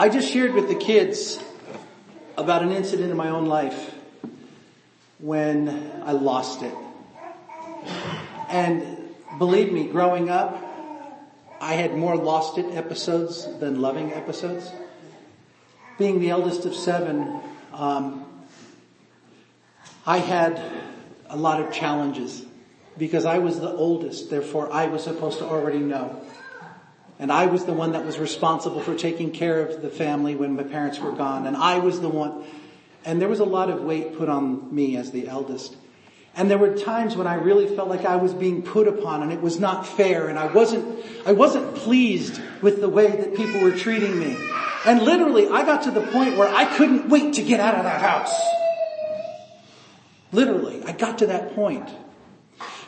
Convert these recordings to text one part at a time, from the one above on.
I just shared with the kids about an incident in my own life when I lost it. And believe me, growing up, I had more lost it episodes than loving episodes. Being the eldest of seven, um, I had a lot of challenges because I was the oldest, therefore I was supposed to already know. And I was the one that was responsible for taking care of the family when my parents were gone. And I was the one, and there was a lot of weight put on me as the eldest. And there were times when I really felt like I was being put upon and it was not fair and I wasn't, I wasn't pleased with the way that people were treating me. And literally I got to the point where I couldn't wait to get out of that house. Literally, I got to that point.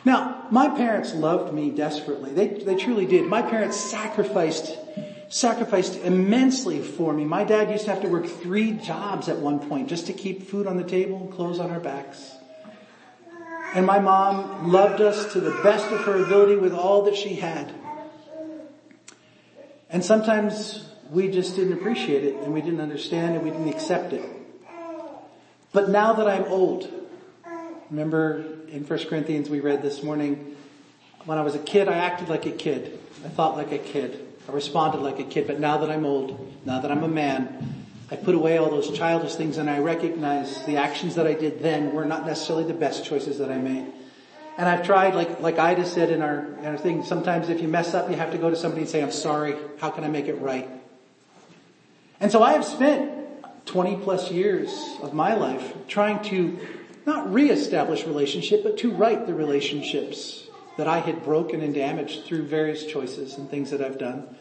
Now, my parents loved me desperately. They, they truly did. My parents sacrificed, sacrificed immensely for me. My dad used to have to work three jobs at one point just to keep food on the table and clothes on our backs. And my mom loved us to the best of her ability with all that she had. And sometimes we just didn't appreciate it and we didn't understand and we didn't accept it. But now that I'm old, remember in 1 Corinthians we read this morning, when I was a kid, I acted like a kid. I thought like a kid. I responded like a kid. But now that I'm old, now that I'm a man, I put away all those childish things and I recognize the actions that I did then were not necessarily the best choices that I made. And I've tried, like, like Ida said in our, in our thing, sometimes if you mess up, you have to go to somebody and say, I'm sorry. How can I make it right? And so I have spent 20 plus years of my life trying to not reestablish relationship, but to right the relationships that I had broken and damaged through various choices and things that I've done.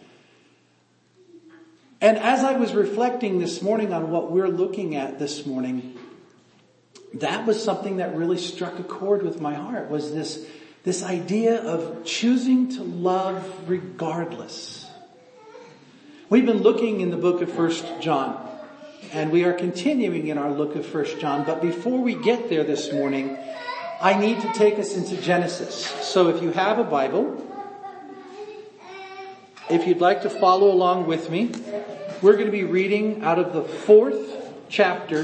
And as I was reflecting this morning on what we're looking at this morning, that was something that really struck a chord with my heart was this, this idea of choosing to love regardless. We've been looking in the book of First John and we are continuing in our look of First John, but before we get there this morning, I need to take us into Genesis. So if you have a Bible, if you'd like to follow along with me, we're going to be reading out of the fourth chapter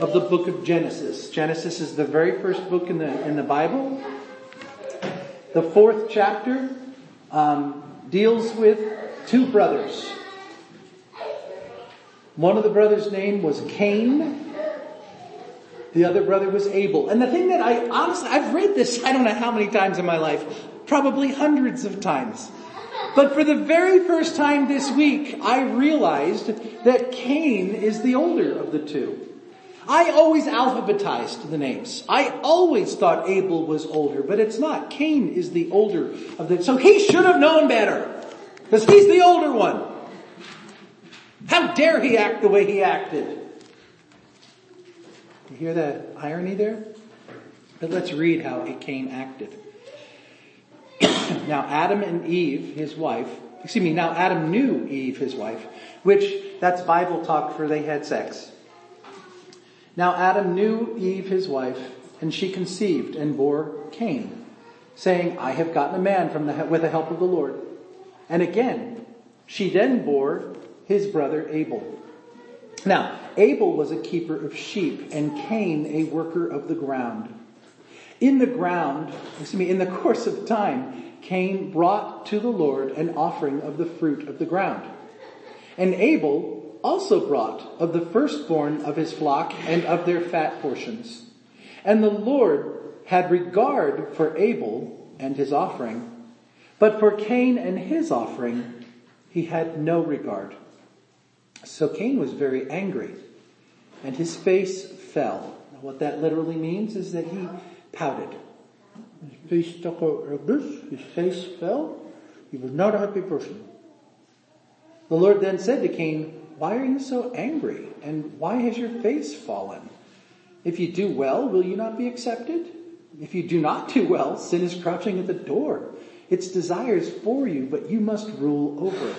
of the book of Genesis. Genesis is the very first book in the, in the Bible. The fourth chapter um, deals with two brothers. One of the brothers' name was Cain. The other brother was Abel. And the thing that I honestly, I've read this I don't know how many times in my life. Probably hundreds of times. But for the very first time this week, I realized that Cain is the older of the two. I always alphabetized the names. I always thought Abel was older, but it's not. Cain is the older of the, so he should have known better. Because he's the older one. How dare he act the way he acted? You hear that irony there? But let's read how Cain acted. now Adam and Eve, his wife, excuse me, now Adam knew Eve, his wife, which that's Bible talk for they had sex. Now Adam knew Eve, his wife, and she conceived and bore Cain, saying, I have gotten a man from the, with the help of the Lord. And again, she then bore his brother Abel. Now, Abel was a keeper of sheep and Cain a worker of the ground. In the ground, excuse me, in the course of time, Cain brought to the Lord an offering of the fruit of the ground. And Abel also brought of the firstborn of his flock and of their fat portions. And the Lord had regard for Abel and his offering, but for Cain and his offering he had no regard. So Cain was very angry and his face fell. What that literally means is that he pouted. His face stuck out like this, his face fell. He was not a happy person. The Lord then said to Cain, why are you so angry? And why has your face fallen? If you do well, will you not be accepted? If you do not do well, sin is crouching at the door. Its desires for you, but you must rule over it.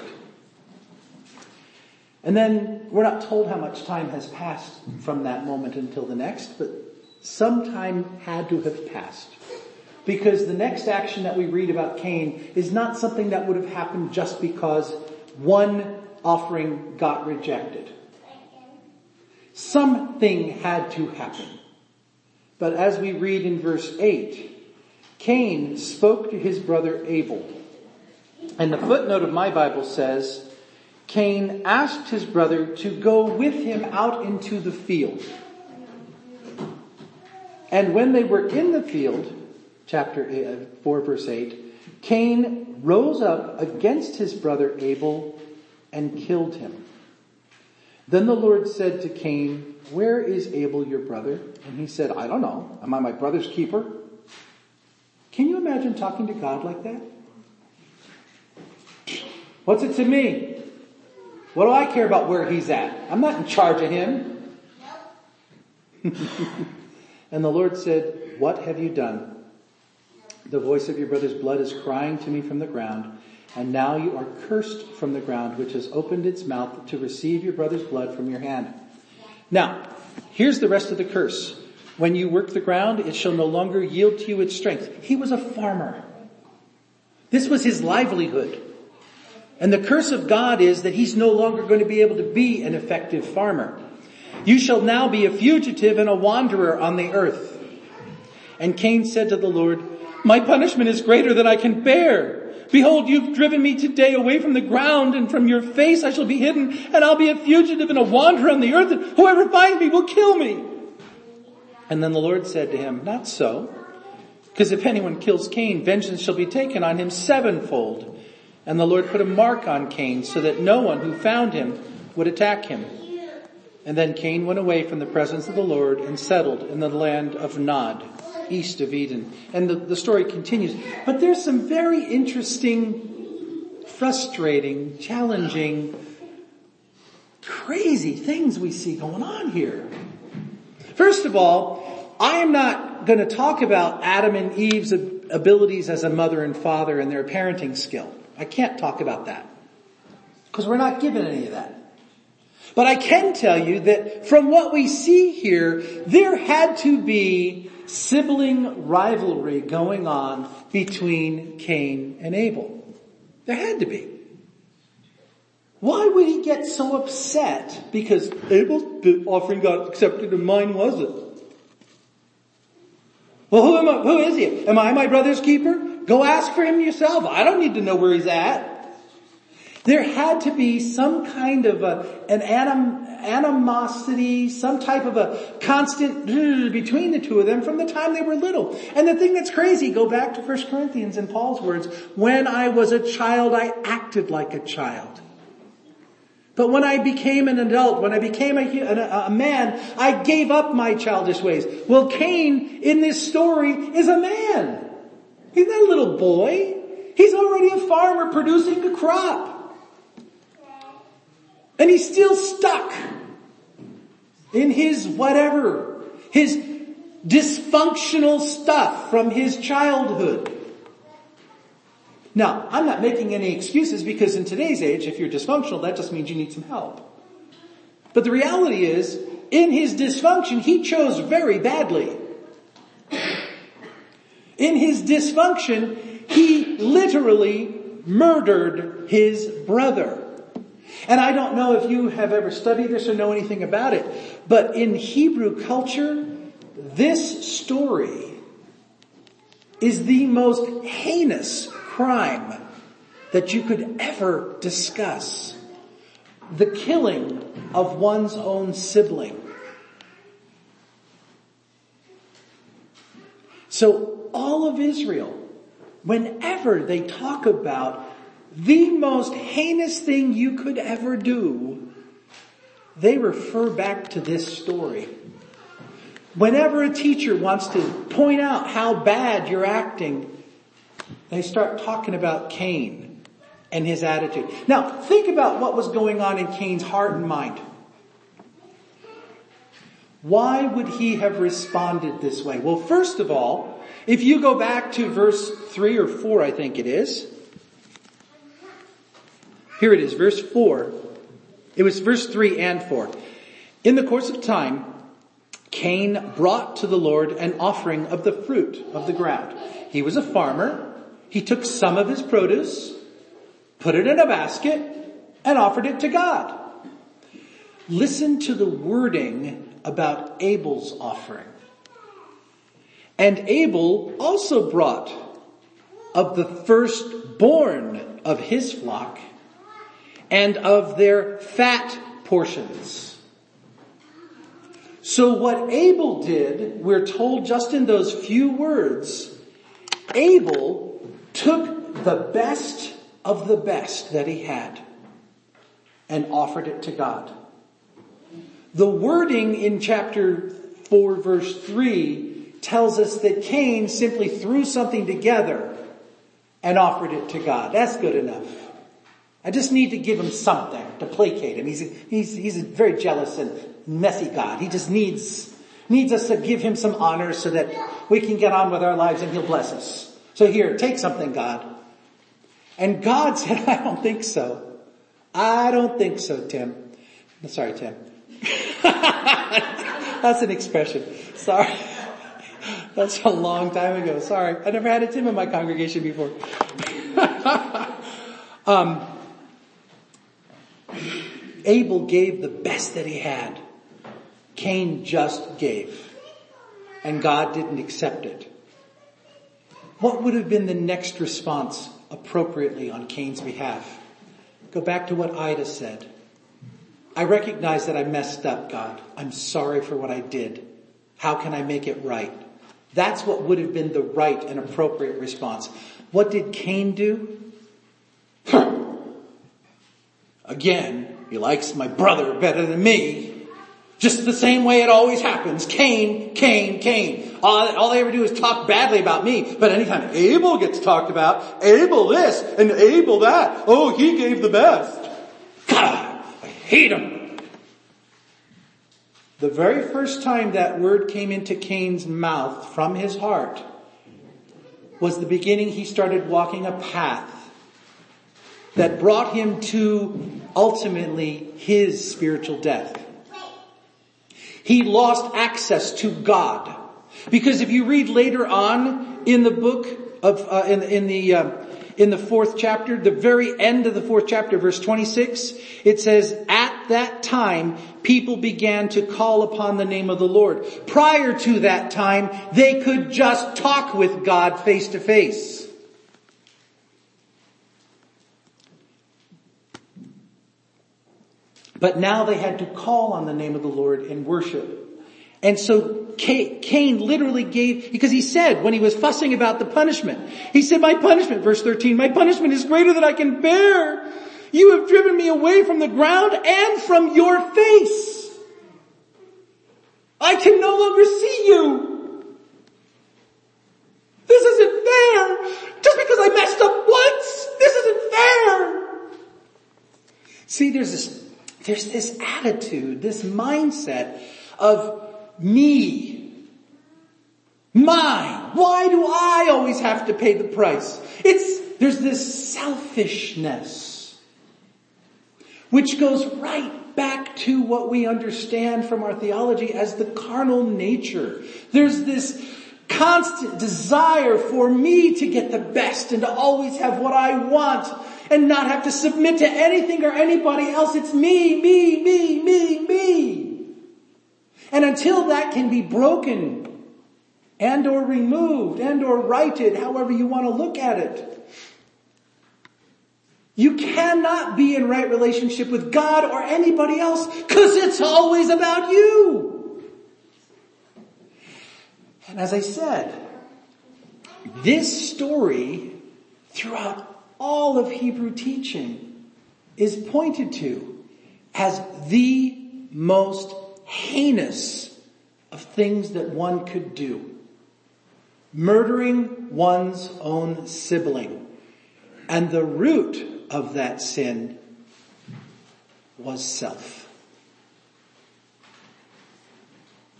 And then we're not told how much time has passed from that moment until the next, but some time had to have passed. Because the next action that we read about Cain is not something that would have happened just because one offering got rejected. Something had to happen. But as we read in verse 8, Cain spoke to his brother Abel. And the footnote of my Bible says, Cain asked his brother to go with him out into the field. And when they were in the field, chapter eh, 4 verse 8, Cain rose up against his brother Abel and killed him. Then the Lord said to Cain, where is Abel your brother? And he said, I don't know. Am I my brother's keeper? Can you imagine talking to God like that? What's it to me? What do I care about where he's at? I'm not in charge of him. and the Lord said, what have you done? The voice of your brother's blood is crying to me from the ground, and now you are cursed from the ground, which has opened its mouth to receive your brother's blood from your hand. Now, here's the rest of the curse. When you work the ground, it shall no longer yield to you its strength. He was a farmer. This was his livelihood. And the curse of God is that he's no longer going to be able to be an effective farmer. You shall now be a fugitive and a wanderer on the earth. And Cain said to the Lord, my punishment is greater than I can bear. Behold, you've driven me today away from the ground and from your face I shall be hidden and I'll be a fugitive and a wanderer on the earth and whoever finds me will kill me. And then the Lord said to him, not so. Because if anyone kills Cain, vengeance shall be taken on him sevenfold. And the Lord put a mark on Cain so that no one who found him would attack him. And then Cain went away from the presence of the Lord and settled in the land of Nod east of Eden. And the, the story continues. But there's some very interesting, frustrating, challenging, crazy things we see going on here. First of all, I am not going to talk about Adam and Eve's abilities as a mother and father and their parenting skill. I can't talk about that. Because we're not given any of that. But I can tell you that from what we see here, there had to be sibling rivalry going on between Cain and Abel. There had to be. Why would he get so upset because Abel's offering got accepted and mine wasn't? Well, who am I, who is he? Am I my brother's keeper? Go ask for him yourself. I don't need to know where he's at. There had to be some kind of a, an anim, animosity, some type of a constant between the two of them from the time they were little. And the thing that's crazy, go back to 1 Corinthians and Paul's words, when I was a child, I acted like a child. But when I became an adult, when I became a, a, a, man, I gave up my childish ways. Well, Cain in this story is a man. He's not a little boy. He's already a farmer producing a crop. And he's still stuck in his whatever, his dysfunctional stuff from his childhood. Now, I'm not making any excuses because in today's age, if you're dysfunctional, that just means you need some help. But the reality is, in his dysfunction, he chose very badly. In his dysfunction, he literally murdered his brother. And I don't know if you have ever studied this or know anything about it, but in Hebrew culture, this story is the most heinous crime that you could ever discuss. The killing of one's own sibling. So all of Israel, whenever they talk about the most heinous thing you could ever do, they refer back to this story. Whenever a teacher wants to point out how bad you're acting, they start talking about Cain and his attitude. Now, think about what was going on in Cain's heart and mind. Why would he have responded this way? Well, first of all, if you go back to verse 3 or 4, I think it is, here it is, verse 4. It was verse 3 and 4. In the course of time, Cain brought to the Lord an offering of the fruit of the ground. He was a farmer. He took some of his produce, put it in a basket, and offered it to God. Listen to the wording about Abel's offering. And Abel also brought of the firstborn of his flock and of their fat portions. So what Abel did, we're told just in those few words, Abel took the best of the best that he had and offered it to God. The wording in chapter 4 verse 3 tells us that Cain simply threw something together and offered it to God. That's good enough. I just need to give him something to placate him. He's, he's, he's a very jealous and messy God. He just needs, needs us to give him some honor so that we can get on with our lives and he'll bless us. So here, take something, God. And God said, I don't think so. I don't think so, Tim. Sorry, Tim. That's an expression. Sorry. That's a long time ago. Sorry. I never had a Tim in my congregation before. um, Abel gave the best that he had. Cain just gave. And God didn't accept it. What would have been the next response appropriately on Cain's behalf? Go back to what Ida said. I recognize that I messed up, God. I'm sorry for what I did. How can I make it right? That's what would have been the right and appropriate response. What did Cain do? Again, he likes my brother better than me. Just the same way it always happens. Cain, Cain, Cain. All, all, they ever do is talk badly about me. But anytime Abel gets talked about, Abel this and Abel that. Oh, he gave the best. God, hate him. The very first time that word came into Cain's mouth from his heart was the beginning he started walking a path that brought him to ultimately his spiritual death. He lost access to God. Because if you read later on in the book of, uh, in, in, the, uh, in the fourth chapter, the very end of the fourth chapter, verse 26, it says, at that time, people began to call upon the name of the Lord. Prior to that time, they could just talk with God face to face. But now they had to call on the name of the Lord and worship. And so Cain literally gave, because he said when he was fussing about the punishment, he said, my punishment, verse 13, my punishment is greater than I can bear. You have driven me away from the ground and from your face. I can no longer see you. This isn't fair. Just because I messed up once, this isn't fair. See, there's this there's this attitude, this mindset of me, mine. Why do I always have to pay the price? It's, there's this selfishness, which goes right back to what we understand from our theology as the carnal nature. There's this constant desire for me to get the best and to always have what I want and not have to submit to anything or anybody else. It's me, me, me, me, me. And until that can be broken and or removed and or righted, however you want to look at it, you cannot be in right relationship with God or anybody else because it's always about you. And as I said, this story throughout all of Hebrew teaching is pointed to as the most heinous of things that one could do. Murdering one's own sibling. And the root of that sin was self.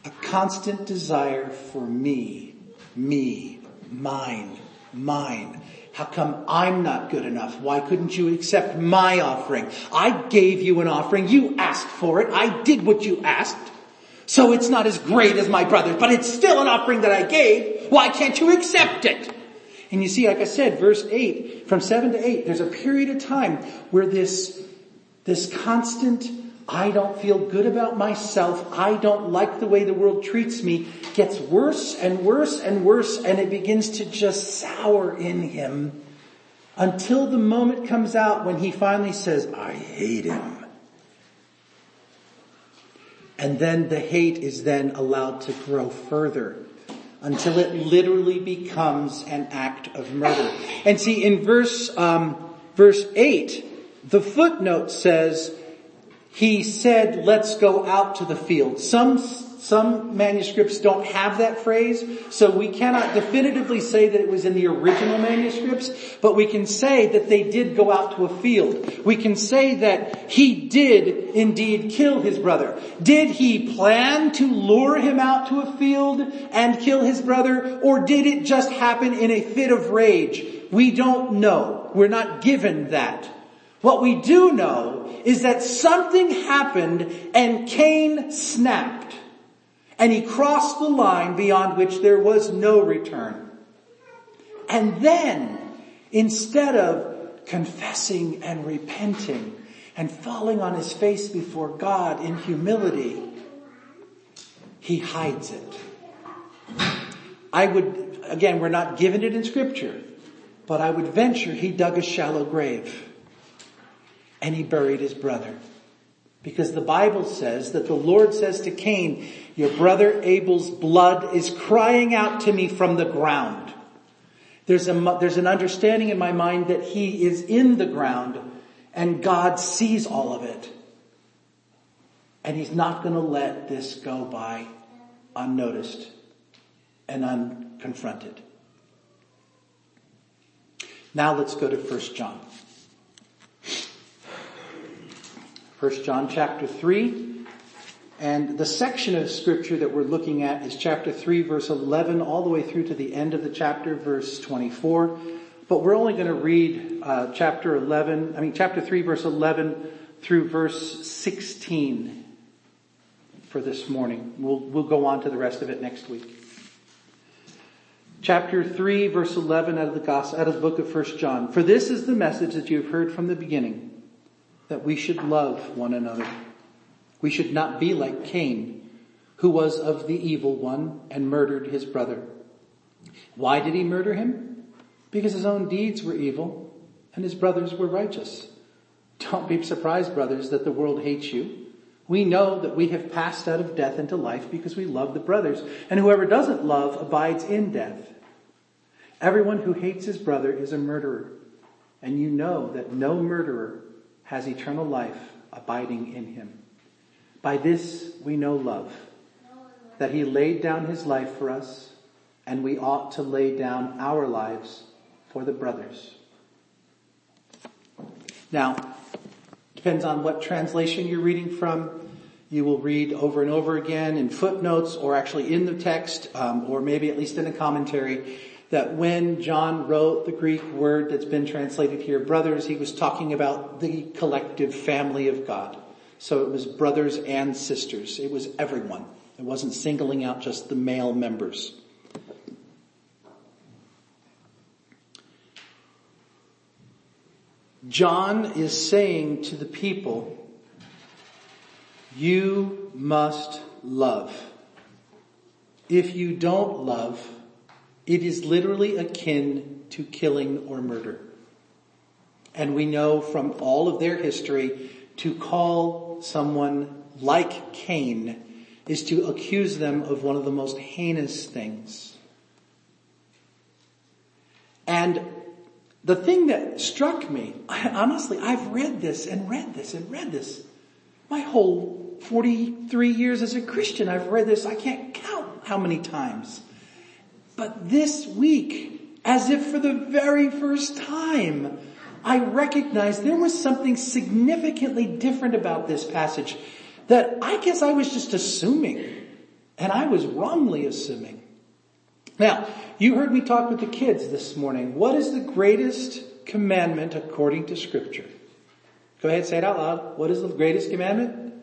A constant desire for me, me, mine, mine. How come I'm not good enough? Why couldn't you accept my offering? I gave you an offering. You asked for it. I did what you asked. So it's not as great as my brother's, but it's still an offering that I gave. Why can't you accept it? And you see, like I said, verse 8, from 7 to 8, there's a period of time where this This constant, I don't feel good about myself, I don't like the way the world treats me, gets worse and worse and worse and it begins to just sour in him until the moment comes out when he finally says, I hate him. And then the hate is then allowed to grow further until it literally becomes an act of murder. And see, in verse, um, verse 8, the footnote says, he said, let's go out to the field. Some some manuscripts don't have that phrase, so we cannot definitively say that it was in the original manuscripts, but we can say that they did go out to a field. We can say that he did indeed kill his brother. Did he plan to lure him out to a field and kill his brother, or did it just happen in a fit of rage? We don't know. We're not given that. What we do know is that something happened and Cain snapped. And he crossed the line beyond which there was no return. And then, instead of confessing and repenting and falling on his face before God in humility, he hides it. I would, again, we're not given it in scripture, but I would venture he dug a shallow grave and he buried his brother. Because the Bible says that the Lord says to Cain, your brother Abel's blood is crying out to me from the ground. There's, a, there's an understanding in my mind that he is in the ground and God sees all of it. And he's not going to let this go by unnoticed and unconfronted. Now let's go to 1 John. 1 John chapter 3. And the section of scripture that we're looking at is chapter 3 verse 11 all the way through to the end of the chapter verse 24. But we're only going to read uh, chapter 11, I mean chapter 3 verse 11 through verse 16 for this morning. We'll, we'll go on to the rest of it next week. Chapter 3 verse 11 out of the gospel, out of the book of 1 John. For this is the message that you have heard from the beginning that we should love one another. We should not be like Cain, who was of the evil one and murdered his brother. Why did he murder him? Because his own deeds were evil and his brothers were righteous. Don't be surprised, brothers, that the world hates you. We know that we have passed out of death into life because we love the brothers. And whoever doesn't love abides in death. Everyone who hates his brother is a murderer. And you know that no murderer has eternal life abiding in him. By this we know love, that he laid down his life for us, and we ought to lay down our lives for the brothers. Now, depends on what translation you're reading from. You will read over and over again in footnotes or actually in the text, um, or maybe at least in a commentary that when John wrote the Greek word that's been translated here, brothers, he was talking about the collective family of God. So it was brothers and sisters. It was everyone. It wasn't singling out just the male members. John is saying to the people, you must love. If you don't love, it is literally akin to killing or murder. And we know from all of their history to call someone like Cain is to accuse them of one of the most heinous things. And the thing that struck me, I, honestly, I've read this and read this and read this. My whole 43 years as a Christian, I've read this, I can't count how many times. But this week, as if for the very first time, I recognized there was something significantly different about this passage that I guess I was just assuming. And I was wrongly assuming. Now, you heard me talk with the kids this morning. What is the greatest commandment according to scripture? Go ahead, say it out loud. What is the greatest commandment?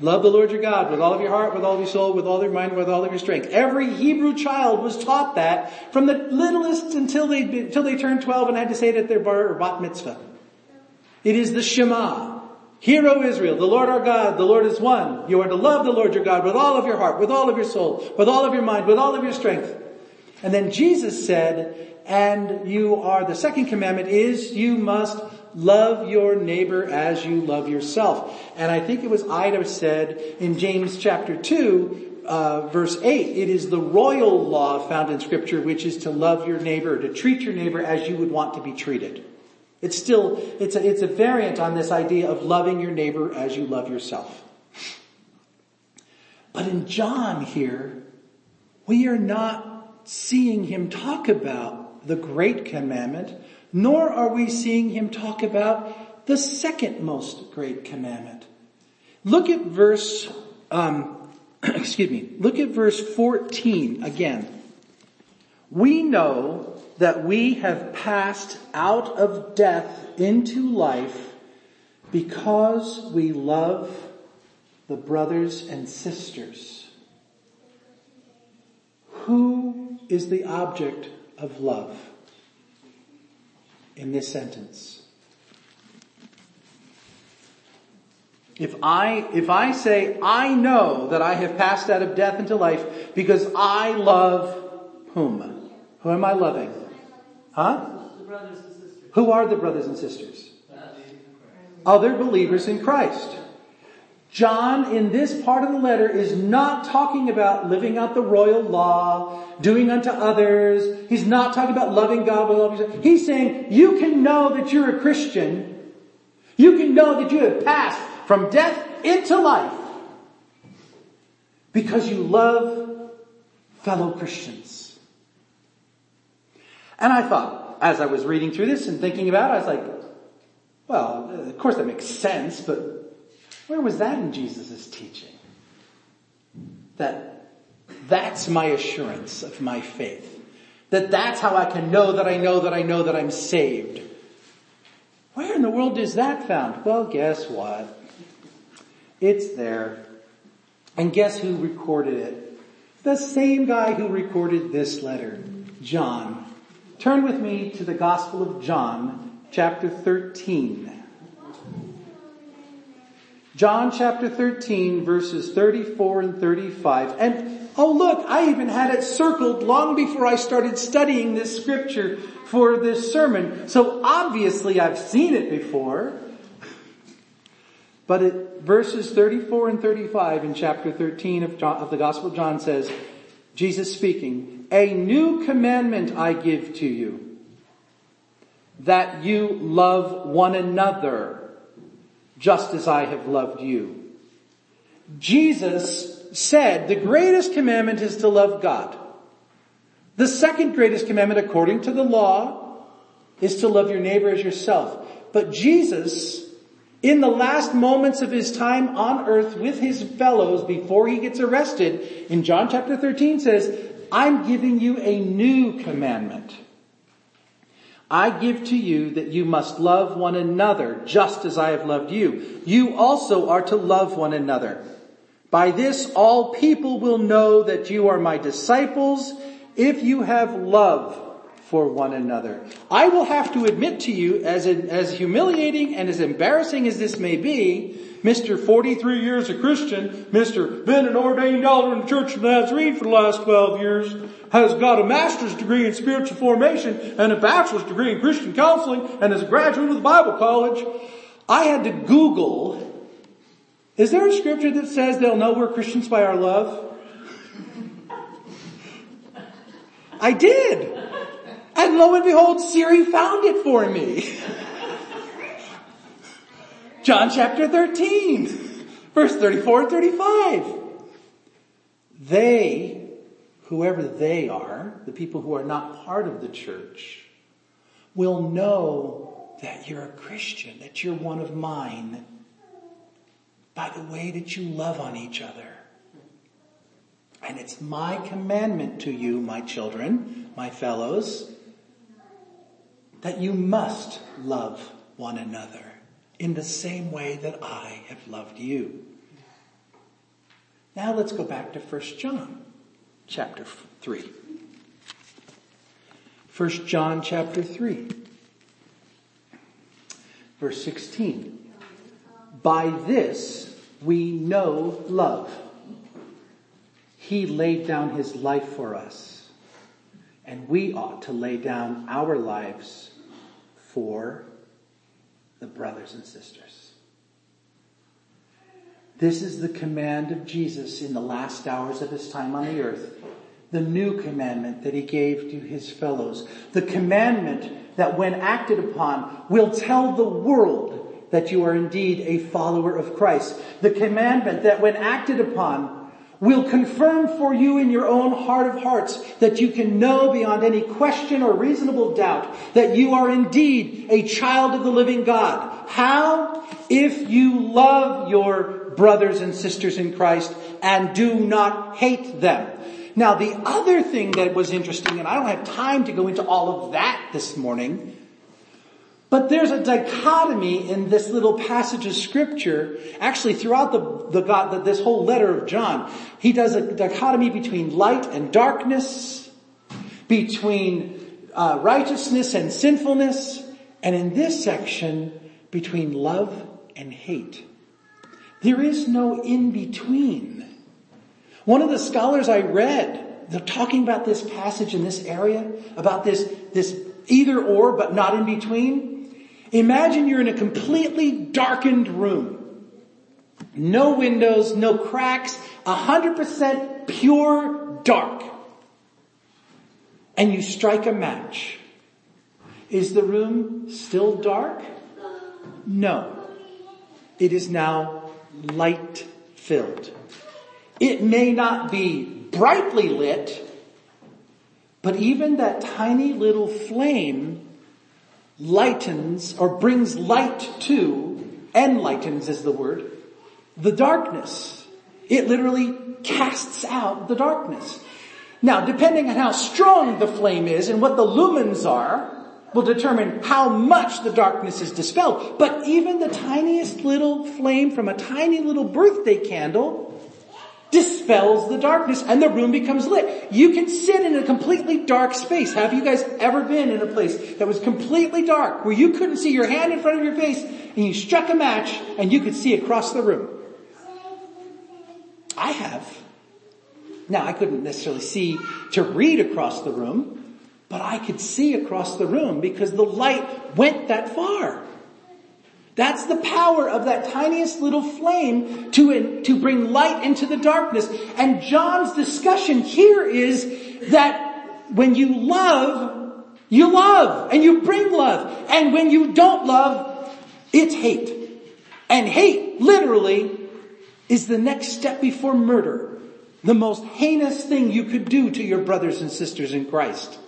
Love the Lord your God with all of your heart, with all of your soul, with all of your mind, with all of your strength. Every Hebrew child was taught that from the littlest until they, until they turned 12 and had to say it at their bar or bat mitzvah. It is the Shema. Hear, O Israel, the Lord our God, the Lord is one. You are to love the Lord your God with all of your heart, with all of your soul, with all of your mind, with all of your strength. And then Jesus said, and you are, the second commandment is you must love your neighbor as you love yourself. And I think it was Ida said in James chapter 2, uh, verse 8, it is the royal law found in scripture which is to love your neighbor, to treat your neighbor as you would want to be treated. It's still, it's a, it's a variant on this idea of loving your neighbor as you love yourself. But in John here, we are not seeing him talk about the great commandment, nor are we seeing him talk about the second most great commandment. Look at verse, um, excuse me, look at verse 14 again. We know that we have passed out of death into life because we love the brothers and sisters. Who is the object of love in this sentence? If I, if I say, I know that I have passed out of death into life because I love whom? Who am I loving? Huh? Who are the brothers and sisters? Other believers in Christ. John in this part of the letter is not talking about living out the royal law, doing unto others. He's not talking about loving God with all yourself. He's saying you can know that you're a Christian. You can know that you have passed from death into life because you love fellow Christians. And I thought, as I was reading through this and thinking about it, I was like, well, of course that makes sense, but where was that in Jesus' teaching? That that's my assurance of my faith. That that's how I can know that I know that I know that I'm saved. Where in the world is that found? Well, guess what? It's there. And guess who recorded it? The same guy who recorded this letter, John. Turn with me to the Gospel of John, chapter 13. John chapter 13 verses 34 and 35. And oh look, I even had it circled long before I started studying this scripture for this sermon. So obviously I've seen it before. But it, verses 34 and 35 in chapter 13 of, John, of the Gospel of John says, Jesus speaking, a new commandment I give to you, that you love one another, just as I have loved you. Jesus said the greatest commandment is to love God. The second greatest commandment according to the law is to love your neighbor as yourself. But Jesus, in the last moments of his time on earth with his fellows before he gets arrested, in John chapter 13 says, I'm giving you a new commandment. I give to you that you must love one another just as I have loved you. You also are to love one another. By this all people will know that you are my disciples if you have love for one another. I will have to admit to you, as, as humiliating and as embarrassing as this may be, Mr. 43 years a Christian, Mr. been an ordained elder in the Church of Nazarene for the last 12 years, has got a master's degree in spiritual formation and a bachelor's degree in Christian counseling and is a graduate of the Bible college. I had to Google, is there a scripture that says they'll know we're Christians by our love? I did. And lo and behold, Siri found it for me. John chapter 13, verse 34 and 35. They, whoever they are, the people who are not part of the church, will know that you're a Christian, that you're one of mine, by the way that you love on each other. And it's my commandment to you, my children, my fellows, that you must love one another in the same way that I have loved you. Now let's go back to 1 John chapter 3. 1 John chapter 3. Verse 16. By this we know love. He laid down his life for us, and we ought to lay down our lives for the brothers and sisters. This is the command of Jesus in the last hours of his time on the earth. The new commandment that he gave to his fellows. The commandment that when acted upon will tell the world that you are indeed a follower of Christ. The commandment that when acted upon will confirm for you in your own heart of hearts that you can know beyond any question or reasonable doubt that you are indeed a child of the living God. How? If you love your brothers and sisters in Christ and do not hate them. Now the other thing that was interesting, and I don't have time to go into all of that this morning, but there's a dichotomy in this little passage of scripture, actually throughout the, the the, this whole letter of John. He does a dichotomy between light and darkness, between uh, righteousness and sinfulness, and in this section, between love and hate. There is no in between. One of the scholars I read, they're talking about this passage in this area, about this, this either or, but not in between. Imagine you're in a completely darkened room. No windows, no cracks, 100% pure dark. And you strike a match. Is the room still dark? No. It is now light filled. It may not be brightly lit, but even that tiny little flame lightens or brings light to, enlightens is the word, the darkness. It literally casts out the darkness. Now, depending on how strong the flame is and what the lumens are, will determine how much the darkness is dispelled. But even the tiniest little flame from a tiny little birthday candle dispels the darkness and the room becomes lit. You can sit in a completely dark space. Have you guys ever been in a place that was completely dark where you couldn't see your hand in front of your face and you struck a match and you could see across the room? I have. Now I couldn't necessarily see to read across the room, but I could see across the room because the light went that far. That's the power of that tiniest little flame to, to bring light into the darkness. And John's discussion here is that when you love, you love and you bring love. And when you don't love, it's hate. And hate literally is the next step before murder. The most heinous thing you could do to your brothers and sisters in Christ.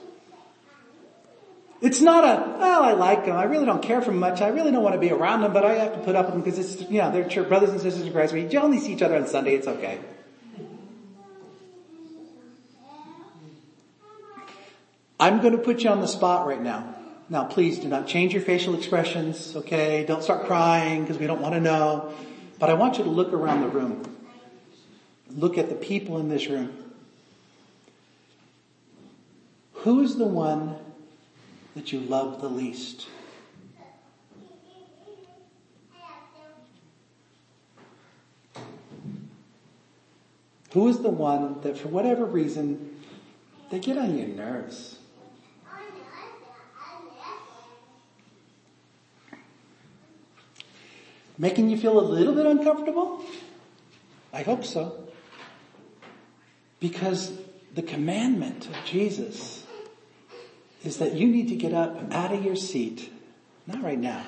It's not a, well, I like them. I really don't care for them much. I really don't want to be around them, but I have to put up with them because it's, you know, they're brothers and sisters in Christ. We only see each other on Sunday. It's okay. I'm going to put you on the spot right now. Now please do not change your facial expressions, okay? Don't start crying because we don't want to know. But I want you to look around the room. Look at the people in this room. Who is the one that you love the least? Who is the one that for whatever reason, they get on your nerves? Making you feel a little bit uncomfortable? I hope so. Because the commandment of Jesus is that you need to get up out of your seat, not right now,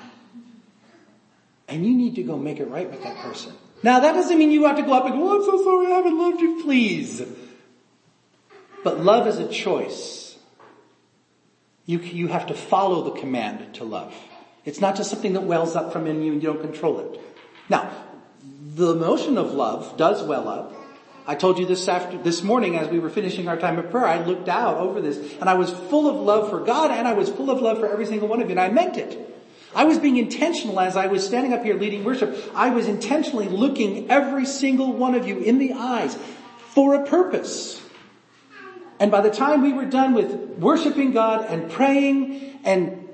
and you need to go make it right with that person. Now that doesn't mean you have to go up and go, oh, I'm so sorry I haven't loved you, please. But love is a choice. You, you have to follow the command to love. It's not just something that wells up from in you and you don't control it. Now, the emotion of love does well up. I told you this after, this morning as we were finishing our time of prayer, I looked out over this and I was full of love for God and I was full of love for every single one of you and I meant it. I was being intentional as I was standing up here leading worship. I was intentionally looking every single one of you in the eyes for a purpose. And by the time we were done with worshiping God and praying and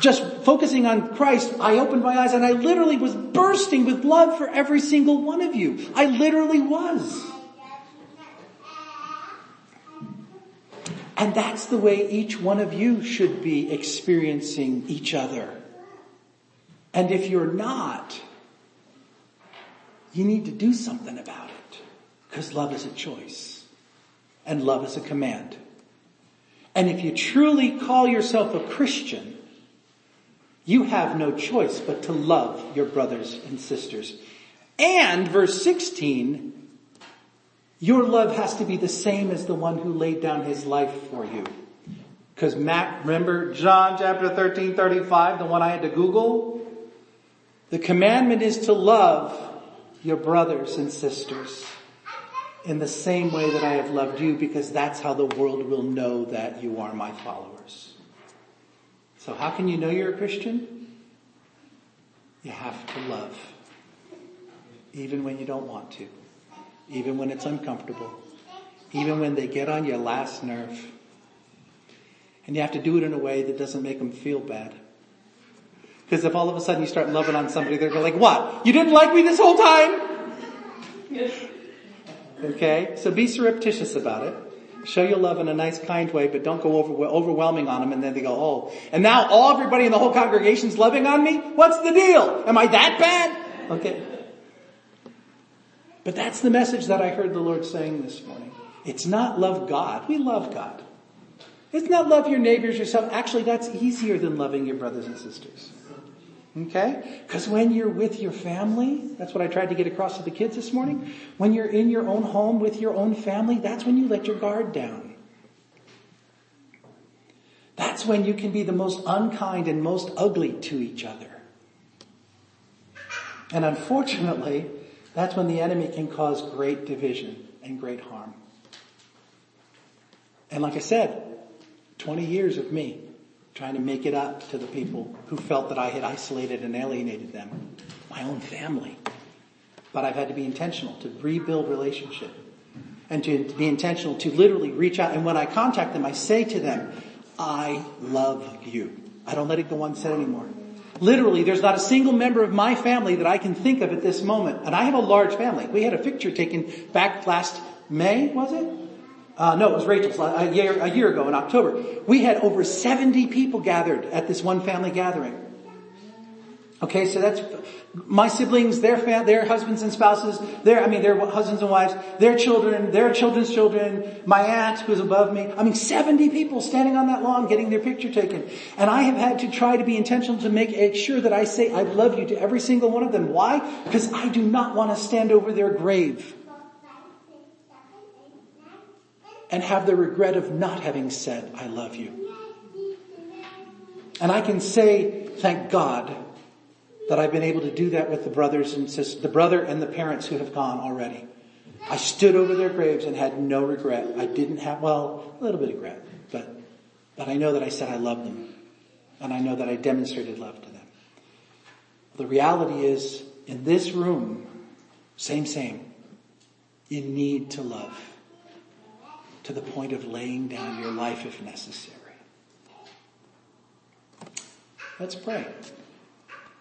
just focusing on Christ, I opened my eyes and I literally was bursting with love for every single one of you. I literally was. And that's the way each one of you should be experiencing each other. And if you're not, you need to do something about it. Because love is a choice. And love is a command. And if you truly call yourself a Christian, you have no choice but to love your brothers and sisters. And verse 16, your love has to be the same as the one who laid down his life for you. Cause Matt, remember John chapter 13, 35, the one I had to Google? The commandment is to love your brothers and sisters in the same way that I have loved you because that's how the world will know that you are my followers. So how can you know you're a Christian? You have to love. Even when you don't want to. Even when it's uncomfortable. Even when they get on your last nerve. And you have to do it in a way that doesn't make them feel bad. Because if all of a sudden you start loving on somebody, they're like, what? You didn't like me this whole time? Okay? So be surreptitious about it. Show your love in a nice, kind way, but don't go over, overwhelming on them and then they go, oh. And now all everybody in the whole congregation's loving on me? What's the deal? Am I that bad? Okay. But that's the message that I heard the Lord saying this morning. It's not love God. We love God. It's not love your neighbors yourself. Actually, that's easier than loving your brothers and sisters. Okay? Because when you're with your family, that's what I tried to get across to the kids this morning. When you're in your own home with your own family, that's when you let your guard down. That's when you can be the most unkind and most ugly to each other. And unfortunately, that's when the enemy can cause great division and great harm. And like I said, 20 years of me trying to make it up to the people who felt that I had isolated and alienated them, my own family. But I've had to be intentional to rebuild relationship and to be intentional to literally reach out. And when I contact them, I say to them, I love you. I don't let it go unsaid anymore. Literally, there's not a single member of my family that I can think of at this moment. And I have a large family. We had a picture taken back last May, was it? Uh, no, it was Rachel's a year, a year ago in October. We had over 70 people gathered at this one family gathering. Okay, so that's my siblings, their fam- their husbands and spouses, their I mean their husbands and wives, their children, their children's children, my aunt who's above me. I mean 70 people standing on that lawn getting their picture taken. And I have had to try to be intentional to make sure that I say I love you to every single one of them. Why? Because I do not want to stand over their grave and have the regret of not having said I love you. And I can say, thank God that I've been able to do that with the brothers and sisters, the brother and the parents who have gone already. I stood over their graves and had no regret. I didn't have, well, a little bit of regret, but, but I know that I said I love them. And I know that I demonstrated love to them. The reality is, in this room, same, same, you need to love to the point of laying down your life if necessary. Let's pray.